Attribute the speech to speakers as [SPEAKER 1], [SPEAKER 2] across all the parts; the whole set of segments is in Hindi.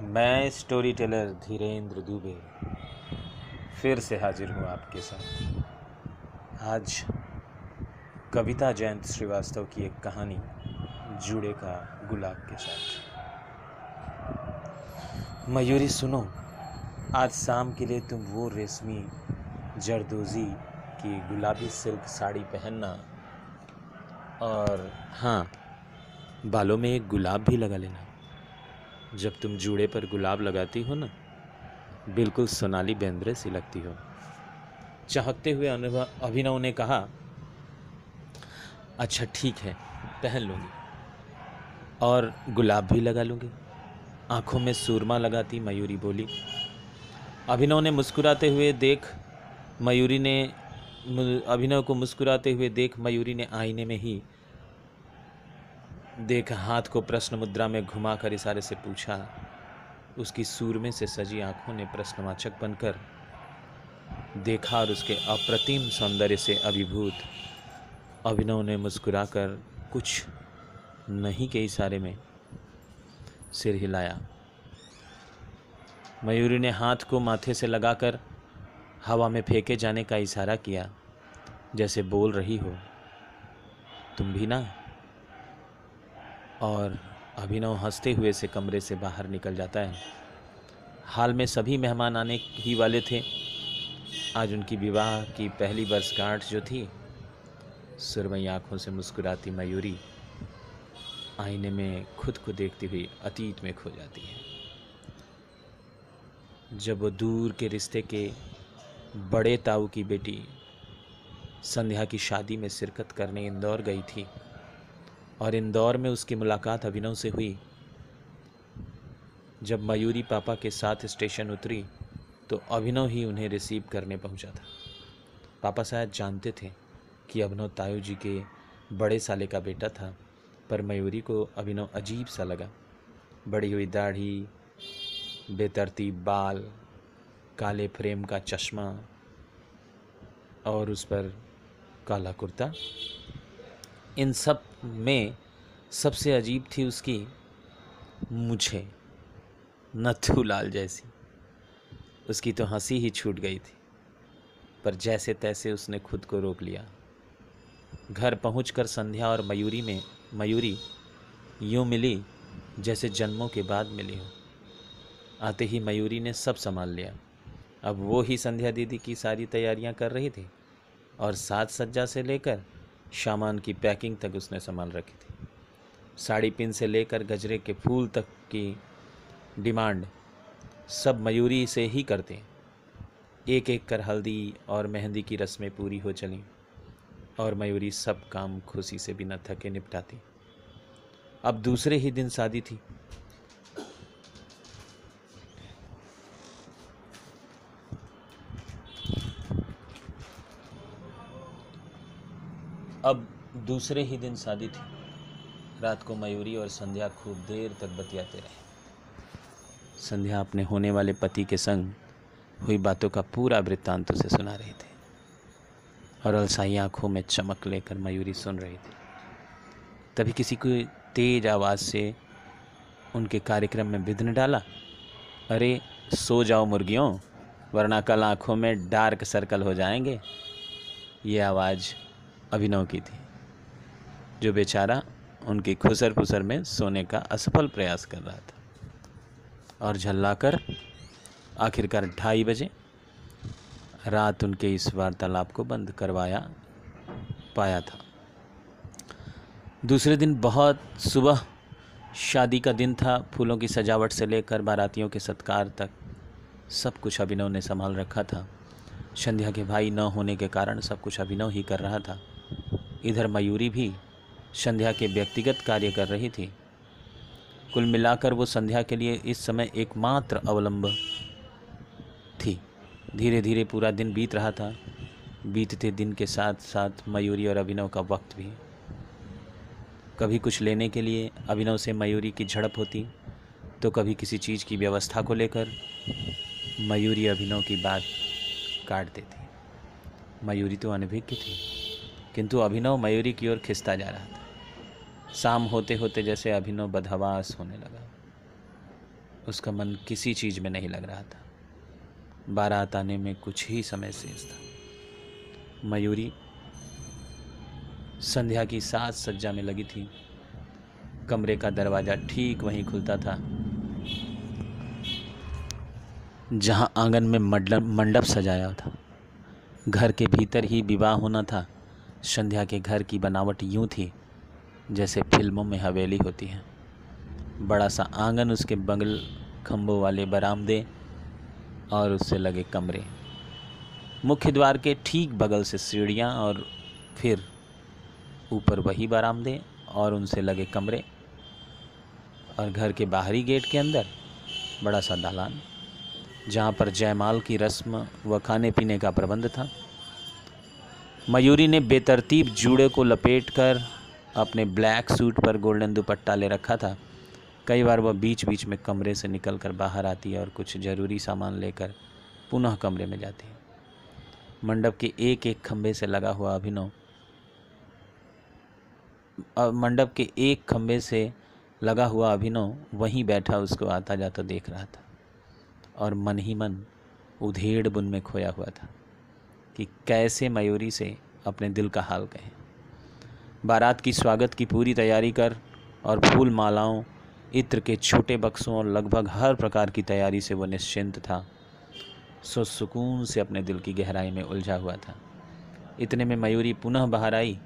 [SPEAKER 1] मैं स्टोरी टेलर धीरेन्द्र दुबे फिर से हाजिर हूँ आपके साथ। आज कविता जयंत श्रीवास्तव की एक कहानी जुड़े का गुलाब के साथ। मयूरी, सुनो, आज शाम के लिए तुम वो रेशमी जरदोजी की गुलाबी सिल्क साड़ी पहनना और हाँ बालों में एक गुलाब भी लगा लेना। जब तुम जूड़े पर गुलाब लगाती हो ना, बिल्कुल सोनाली बेंद्रे सी लगती हो। चाहते हुए अभिनव ने कहा अच्छा ठीक है, पहन लूँगी। और गुलाब भी लगा लूँगी। आँखों में सूरमा लगाती मयूरी बोली। अभिनव ने मुस्कुराते हुए देख मयूरी ने अभिनव को मुस्कुराते हुए देख मयूरी ने आईने में ही देख हाथ को प्रश्न मुद्रा में घुमाकर इशारे से पूछा, उसकी सूरमे से सजी आँखों ने प्रश्नवाचक बनकर, देखा और उसके अप्रतिम सौंदर्य से अभिभूत। अभिनव ने मुस्कुराकर कुछ नहीं के इशारे में सिर हिलाया। मयूरी ने हाथ को माथे से लगाकर हवा में फेंके जाने का इशारा किया, जैसे बोल रही हो। तुम भी ना और अभिनव हँसते हुए से कमरे से बाहर निकल जाता है। हाल में सभी मेहमान आने ही वाले थे। आज उनकी विवाह की पहली वर्षगांठ जो थी सुरमई आँखों से मुस्कुराती मयूरी आईने में खुद को देखती हुई अतीत में खो जाती है। जब वो दूर के रिश्ते के बड़े ताऊ की बेटी संध्या की शादी में शिरकत करने इंदौर गई थी और इंदौर में उसकी मुलाकात अभिनव से हुई। जब मयूरी पापा के साथ स्टेशन उतरी तो अभिनव ही उन्हें रिसीव करने पहुँचा था। पापा शायद जानते थे कि अभिनव तायू जी के बड़े साले का बेटा था, पर मयूरी को अभिनव अजीब सा लगा। बड़ी हुई दाढ़ी, बेतरतीब बाल, काले फ्रेम का चश्मा और उस पर काला कुर्ता। इन सब में सबसे अजीब थी उसकी मुझे नथुलाल जैसी। उसकी तो हँसी ही छूट गई थी, पर जैसे तैसे उसने खुद को रोक लिया। घर पहुंचकर संध्या और मयूरी में, मयूरी, यूँ मिली जैसे जन्मों के बाद मिली हो। आते ही मयूरी ने सब संभाल लिया। अब वो ही संध्या दीदी की सारी तैयारियाँ कर रही थी और साज सज्जा से लेकर सामान की पैकिंग तक उसने संभाल रखी थी। साड़ी पिन से लेकर गजरे के फूल तक की डिमांड सब मयूरी से ही करते एक एक कर हल्दी और मेहंदी की रस्में पूरी हो चली और मयूरी सब काम खुशी से बिना थके निपटाती। अब दूसरे ही दिन शादी थी। अब दूसरे ही दिन शादी थी। रात को मयूरी और संध्या खूब देर तक बतियाते रहे। संध्या अपने होने वाले पति के संग हुई बातों का पूरा वृत्तांत उसे सुना रहे थे और अलसाई आँखों में चमक लेकर मयूरी सुन रही थी। तभी किसी को तेज आवाज़ से उनके कार्यक्रम में विघ्न डाला। अरे, सो जाओ मुर्गियों, वरना कल आँखों में डार्क सर्कल हो जाएँगे। ये आवाज़ अभिनव की थी, जो बेचारा उनकी खुसर फुसर में सोने का असफल प्रयास कर रहा था। और झल्लाकर आखिरकार ढाई बजे रात उनके इस वार्तालाप को बंद करवाया, पाया था। दूसरे दिन बहुत सुबह शादी का दिन था, फूलों की सजावट से लेकर बारातियों के सत्कार तक सब कुछ अभिनव ने संभाल रखा था। संध्या के भाई न होने के कारण सब कुछ अभिनव ही कर रहा था। इधर मयूरी भी संध्या के व्यक्तिगत कार्य कर रही थी। कुल मिलाकर वो संध्या के लिए इस समय एकमात्र अवलंब थी। धीरे धीरे पूरा दिन बीत रहा था। बीतते दिन के साथ साथ मयूरी और अभिनव का वक्त भी। कभी कुछ लेने के लिए अभिनव से मयूरी की झड़प होती तो कभी किसी चीज़ की व्यवस्था को लेकर मयूरी अभिनव की बात काट देती। मयूरी तो अनभिज्ञ थी। किंतु अभिनव मयूरी की ओर खिसता जा रहा था। शाम होते होते जैसे अभिनव बदहवास होने लगा। उसका मन किसी चीज़ में नहीं लग रहा था। बारात आने में कुछ ही समय शेष था। मयूरी संध्या की सात सज्जा में लगी थी। कमरे का दरवाज़ा ठीक वहीं खुलता था। जहाँ आँगन में मंडप सजाया था। घर के भीतर ही विवाह होना था। संध्या के घर की बनावट यूँ थी, जैसे फ़िल्मों में हवेली होती है। बड़ा सा आँगन उसके बगल खम्भों वाले बरामदे और उससे लगे कमरे। मुख्य द्वार के ठीक बगल से सीढ़ियाँ और फिर ऊपर वही बरामदे और उनसे लगे कमरे। और घर के बाहरी गेट के अंदर बड़ा सा दालान जहाँ पर जयमाल की रस्म व खाने पीने का प्रबंध था। मयूरी ने बेतरतीब जूड़े को लपेटकर अपने ब्लैक सूट पर गोल्डन दुपट्टा ले रखा था। कई बार वह बीच बीच में कमरे से निकलकर बाहर आती है और कुछ ज़रूरी सामान लेकर पुनः कमरे में जाती है। मंडप के एक एक खंभे से लगा हुआ अभिनव मंडप के एक खंभे से लगा हुआ अभिनव वहीं बैठा उसको आता जाता देख रहा था और मन ही मन उधेड़ बुन में खोया हुआ था। कि कैसे मयूरी से अपने दिल का हाल कहें। बारात की स्वागत की पूरी तैयारी कर और फूल मालाओं, इत्र के छोटे बक्सों और लगभग हर प्रकार की तैयारी से वो निश्चिंत था। सो सुकून से अपने दिल की गहराई में उलझा हुआ था। इतने में मयूरी पुनः बाहर आई।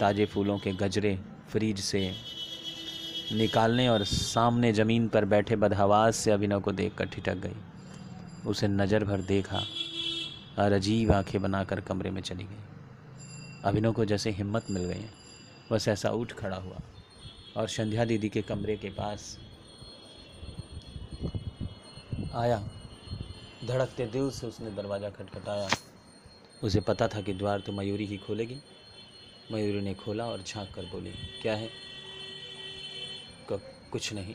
[SPEAKER 1] ताज़े फूलों के गजरे फ्रिज से निकालने और सामने ज़मीन पर बैठे बदहवास से अभिनव को देखकर ठिठक गई। उसे नज़र भर देखा। और अजीब आँखें बनाकर कमरे में चली गई। अभिनव को जैसे हिम्मत मिल गई बस ऐसा उठ खड़ा हुआ और संध्या दीदी के कमरे के पास आया। धड़कते दिल से उसने दरवाज़ा खटखटाया। उसे पता था कि द्वार तो मयूरी ही खोलेगी। मयूरी ने खोला और झाँक कर बोली, क्या है? कुछ नहीं।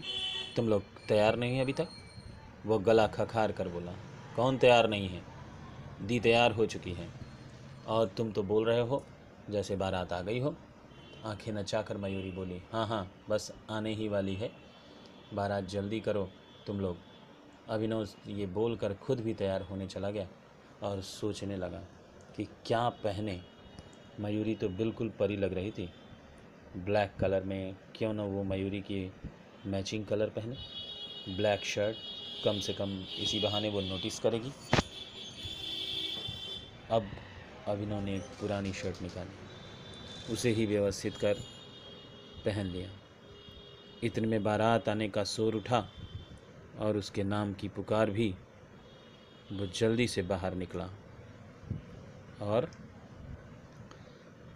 [SPEAKER 1] तुम लोग तैयार नहीं अभी तक? वो गला खखार कर बोला, कौन तैयार नहीं है? दी तैयार हो चुकी हैं। और तुम तो बोल रहे हो, जैसे बारात आ गई हो। आँखें नचाकर मयूरी बोली हाँ हाँ बस आने ही वाली है। बारात जल्दी करो, तुम लोग। अभिनव ये बोलकर खुद भी तैयार होने चला गया और सोचने लगा कि क्या पहने। मयूरी तो बिल्कुल परी लग रही थी। ब्लैक कलर में क्यों ना वो मयूरी की मैचिंग कलर पहने। ब्लैक शर्ट, कम से कम इसी बहाने वो नोटिस करेगी। अब अभिनव ने एक पुरानी शर्ट निकाली। उसे ही व्यवस्थित कर पहन लिया। इतने में बारात आने का शोर उठा और उसके नाम की पुकार भी वो जल्दी से बाहर निकला और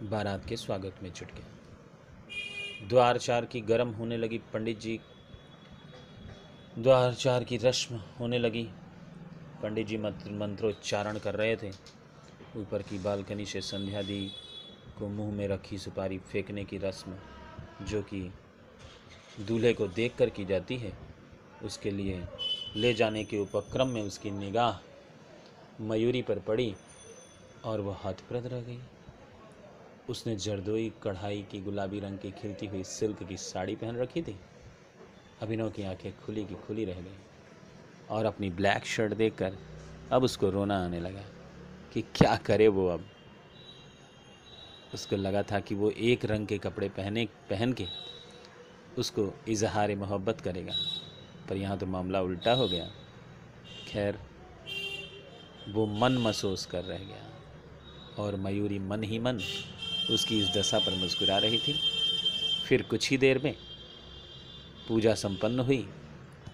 [SPEAKER 1] बारात के स्वागत में जुट गया द्वार चार की गर्म होने लगी पंडित जी। द्वार चार की रस्म होने लगी। पंडित जी मंत्र मंत्रोच्चारण कर रहे थे। ऊपर की बालकनी से संध्या दी को मुँह में रखी सुपारी फेंकने की रस्म, जो कि दूल्हे को देखकर की जाती है, उसके लिए ले जाने के उपक्रम में उसकी निगाह मयूरी पर पड़ी और वह हथप्रद रह गई। उसने जरदोई कढ़ाई की गुलाबी रंग की खिलती हुई सिल्क की साड़ी पहन रखी थी। अभिनव की आँखें खुली की खुली रह गई और अपनी ब्लैक शर्ट देखकर अब उसको रोना आने लगा। कि क्या करे वो अब? उसको लगा था कि वो एक रंग के कपड़े पहने, पहन के उसको इजहार मोहब्बत करेगा। पर यहाँ तो मामला उल्टा हो गया। खैर, वो मन महसूस कर रह गया और मयूरी मन ही मन उसकी इस दशा पर मुस्कुरा रही थी। फिर कुछ ही देर में पूजा संपन्न हुई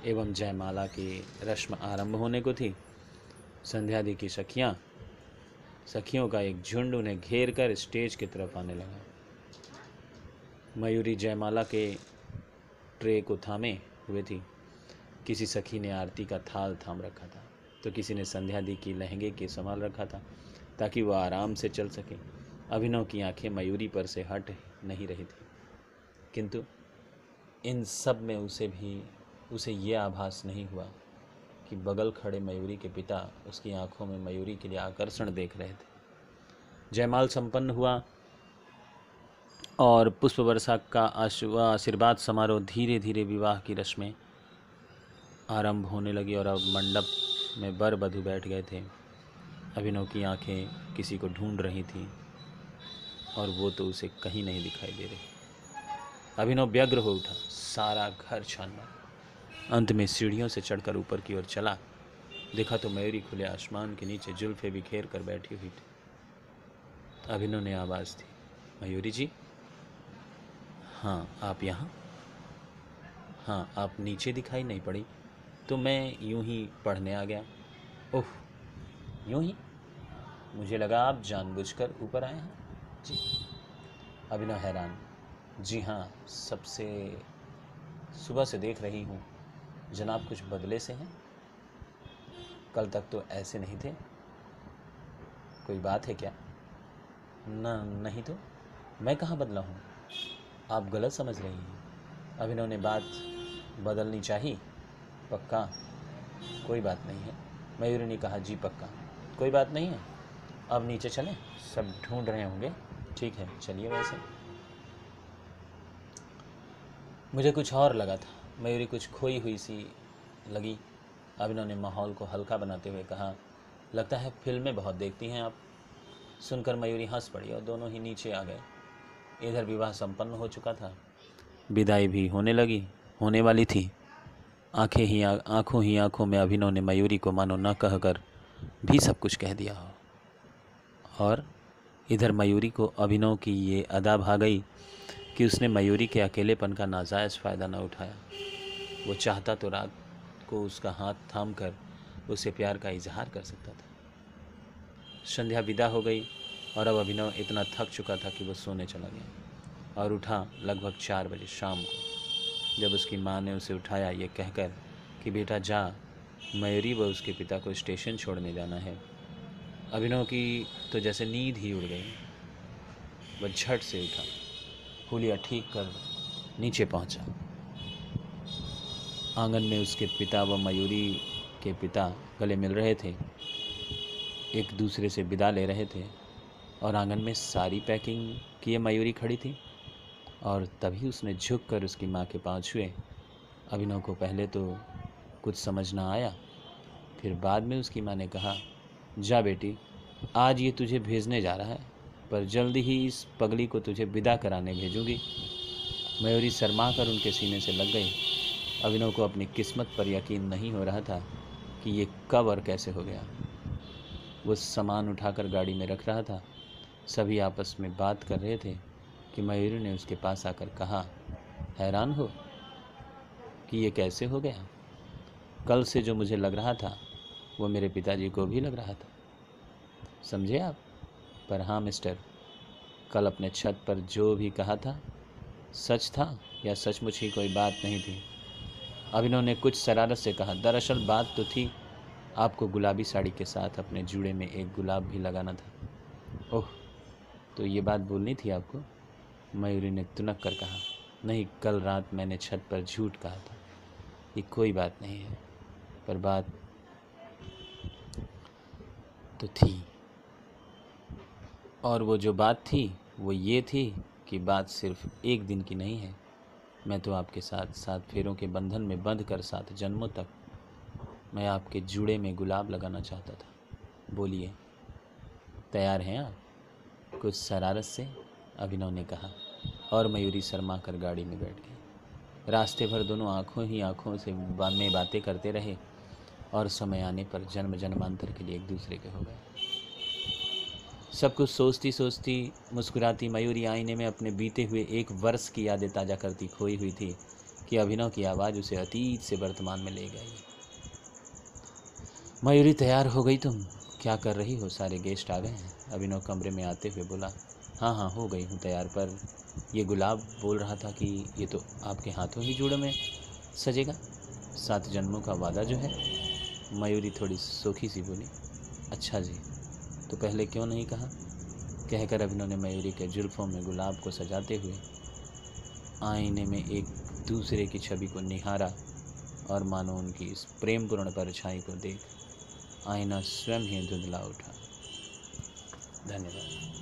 [SPEAKER 1] एवं जयमाला की रस्म आरंभ होने को थी। संध्यादि की सखियाँ सखियों का एक झुंड उन्हें घेर कर स्टेज की तरफ़ आने लगा। मयूरी जयमाला के ट्रे को थामे हुए थी। किसी सखी ने आरती का थाल थाम रखा था तो किसी ने संध्या दी की लहंगे के संभाल रखा था, ताकि वह आराम से चल सके। अभिनव की आँखें मयूरी पर से हट नहीं रही थी। किंतु इन सब में उसे भी, उसे ये आभास नहीं हुआ। कि बगल खड़े मयूरी के पिता उसकी आँखों में मयूरी के लिए आकर्षण देख रहे थे। जयमाल संपन्न हुआ और पुष्प वर्षा का आशीर्वाद समारोह धीरे धीरे विवाह की रस्में आरंभ होने लगी और अब मंडप में बर बधु बैठ गए थे। अभिनव की आँखें किसी को ढूंढ रही थीं और वो तो उसे कहीं नहीं दिखाई दे रही। अभिनव व्यग्र हो उठा। सारा घर छानना अंत में सीढ़ियों से चढ़कर ऊपर की ओर चला। देखा तो मयूरी खुले आसमान के नीचे जुल्फे बिखेर कर बैठी हुई थी। अभिनव ने आवाज़ दी, मयूरी जी? हाँ आप यहाँ? हाँ आप नीचे दिखाई नहीं पड़ी तो मैं यूँ ही पढ़ने आ गया। ओह, यूँ ही? मुझे लगा आप जानबूझकर ऊपर आए हैं। जी अभिनव हैरान। जी हाँ सबसे, सुबह से देख रही हूँ। जनाब कुछ बदले से हैं? कल तक तो ऐसे नहीं थे। कोई बात है क्या? न, नहीं तो? मैं कहाँ बदला हूँ? आप गलत समझ रही हैं। अब इन्होंने बात बदलनी चाहिए? पक्का? कोई बात नहीं है। मयूरी ने कहा, जी, पक्का। कोई बात नहीं है? अब नीचे चलें? सब ढूंढ रहे होंगे। ठीक है, चलिए वैसे। मुझे कुछ और लगा था। मयूरी कुछ खोई हुई सी लगी। अभिनव ने माहौल को हल्का बनाते हुए कहा, लगता है फ़िल्में बहुत देखती हैं आप। सुनकर मयूरी हंस पड़ी और दोनों ही नीचे आ गए। इधर विवाह संपन्न हो चुका था। विदाई भी होने लगी, होने वाली थी। आँखें ही आँखों ही आँखों में अभिनव ने मयूरी को मानो न कहकर भी सब कुछ कह दिया हो। और इधर मयूरी को अभिनव की ये अदा भा गई। कि उसने मयूरी के अकेलेपन का नाजायज़ फ़ायदा न उठाया। वो चाहता तो रात को उसका हाथ थाम कर उसे प्यार का इजहार कर सकता था। संध्या विदा हो गई और अब अभिनव इतना थक चुका था कि वो सोने चला गया और उठा लगभग चार बजे शाम को। जब उसकी माँ ने उसे उठाया, ये कहकर कि, बेटा, जा, मयूरी व उसके पिता को स्टेशन छोड़ने जाना है। अभिनव की तो जैसे नींद ही उड़ गई। वह झट से उठा। हुलिया ठीक कर नीचे पहुँचा। आँगन में उसके पिता व मयूरी के पिता गले मिल रहे थे। एक दूसरे से विदा ले रहे थे और आँगन में सारी पैकिंग किए मयूरी खड़ी थी। और तभी उसने झुक कर उसकी माँ के पाँव छुए। अभिनव को पहले तो कुछ समझ ना आया। फिर बाद में उसकी माँ ने कहा, जा बेटी, आज ये तुझे भेजने जा रहा है। पर जल्द ही इस पगली को तुझे विदा कराने भेजूँगी। मयूरी शर्मा कर उनके सीने से लग गई। अभिनव को अपनी किस्मत पर यकीन नहीं हो रहा था कि ये कब और कैसे हो गया। वो सामान उठाकर गाड़ी में रख रहा था। सभी आपस में बात कर रहे थे कि मयूरी ने उसके पास आकर कहा, हैरान हो कि ये कैसे हो गया? कल से जो मुझे लग रहा था, वो मेरे पिताजी को भी लग रहा था। समझे आप? पर हाँ मिस्टर, कल अपने छत पर जो भी कहा था, सच था या सचमुच ही कोई बात नहीं थी। अब इन्होंने कुछ शरारत से कहा, दरअसल बात तो थी, आपको गुलाबी साड़ी के साथ अपने जूड़े में एक गुलाब भी लगाना था। ओह तो ये बात बोलनी थी आपको? मयूरी ने तुनक कर कहा, नहीं, कल रात मैंने छत पर झूठ कहा था। ये कोई बात नहीं है, पर बात तो थी। और वो जो बात थी, वो ये थी कि बात सिर्फ़ एक दिन की नहीं है। मैं तो आपके साथ सात फेरों के बंधन में बंध कर सात जन्मों तक मैं आपके जुड़े में गुलाब लगाना चाहता था। बोलिए, तैयार हैं आप? कुछ शरारत से? अभिनव ने कहा और मयूरी शर्मा कर गाड़ी में बैठ गई। रास्ते भर दोनों आँखों ही आँखों से में बातें करते रहे और समय आने पर जन्म जन्मांतर के लिए एक दूसरे के हो गए। सब कुछ सोचती सोचती मुस्कुराती मयूरी आईने में अपने बीते हुए एक वर्ष की यादें ताज़ा करती खोई हुई थी कि अभिनव की आवाज़ उसे अतीत से वर्तमान में ले गई। मयूरी, तैयार हो गई तुम? क्या कर रही हो? सारे गेस्ट आ गए हैं। अभिनव कमरे में आते हुए बोला हाँ हाँ हो गई हूँ तैयार, पर ये गुलाब बोल रहा था कि ये तो आपके हाथों ही जुड़े में सजेगा? सात जन्मों का वादा जो है? मयूरी थोड़ी सूखी सी बोली अच्छा जी तो पहले क्यों नहीं कहा? कहकर अभिनव ने मयूरी के जुल्फ़ों में गुलाब को सजाते हुए आईने में एक दूसरे की छवि को निहारा और मानो उनकी इस प्रेमपूर्ण परछाई को देख आईना स्वयं ही धुंधला उठा। धन्यवाद।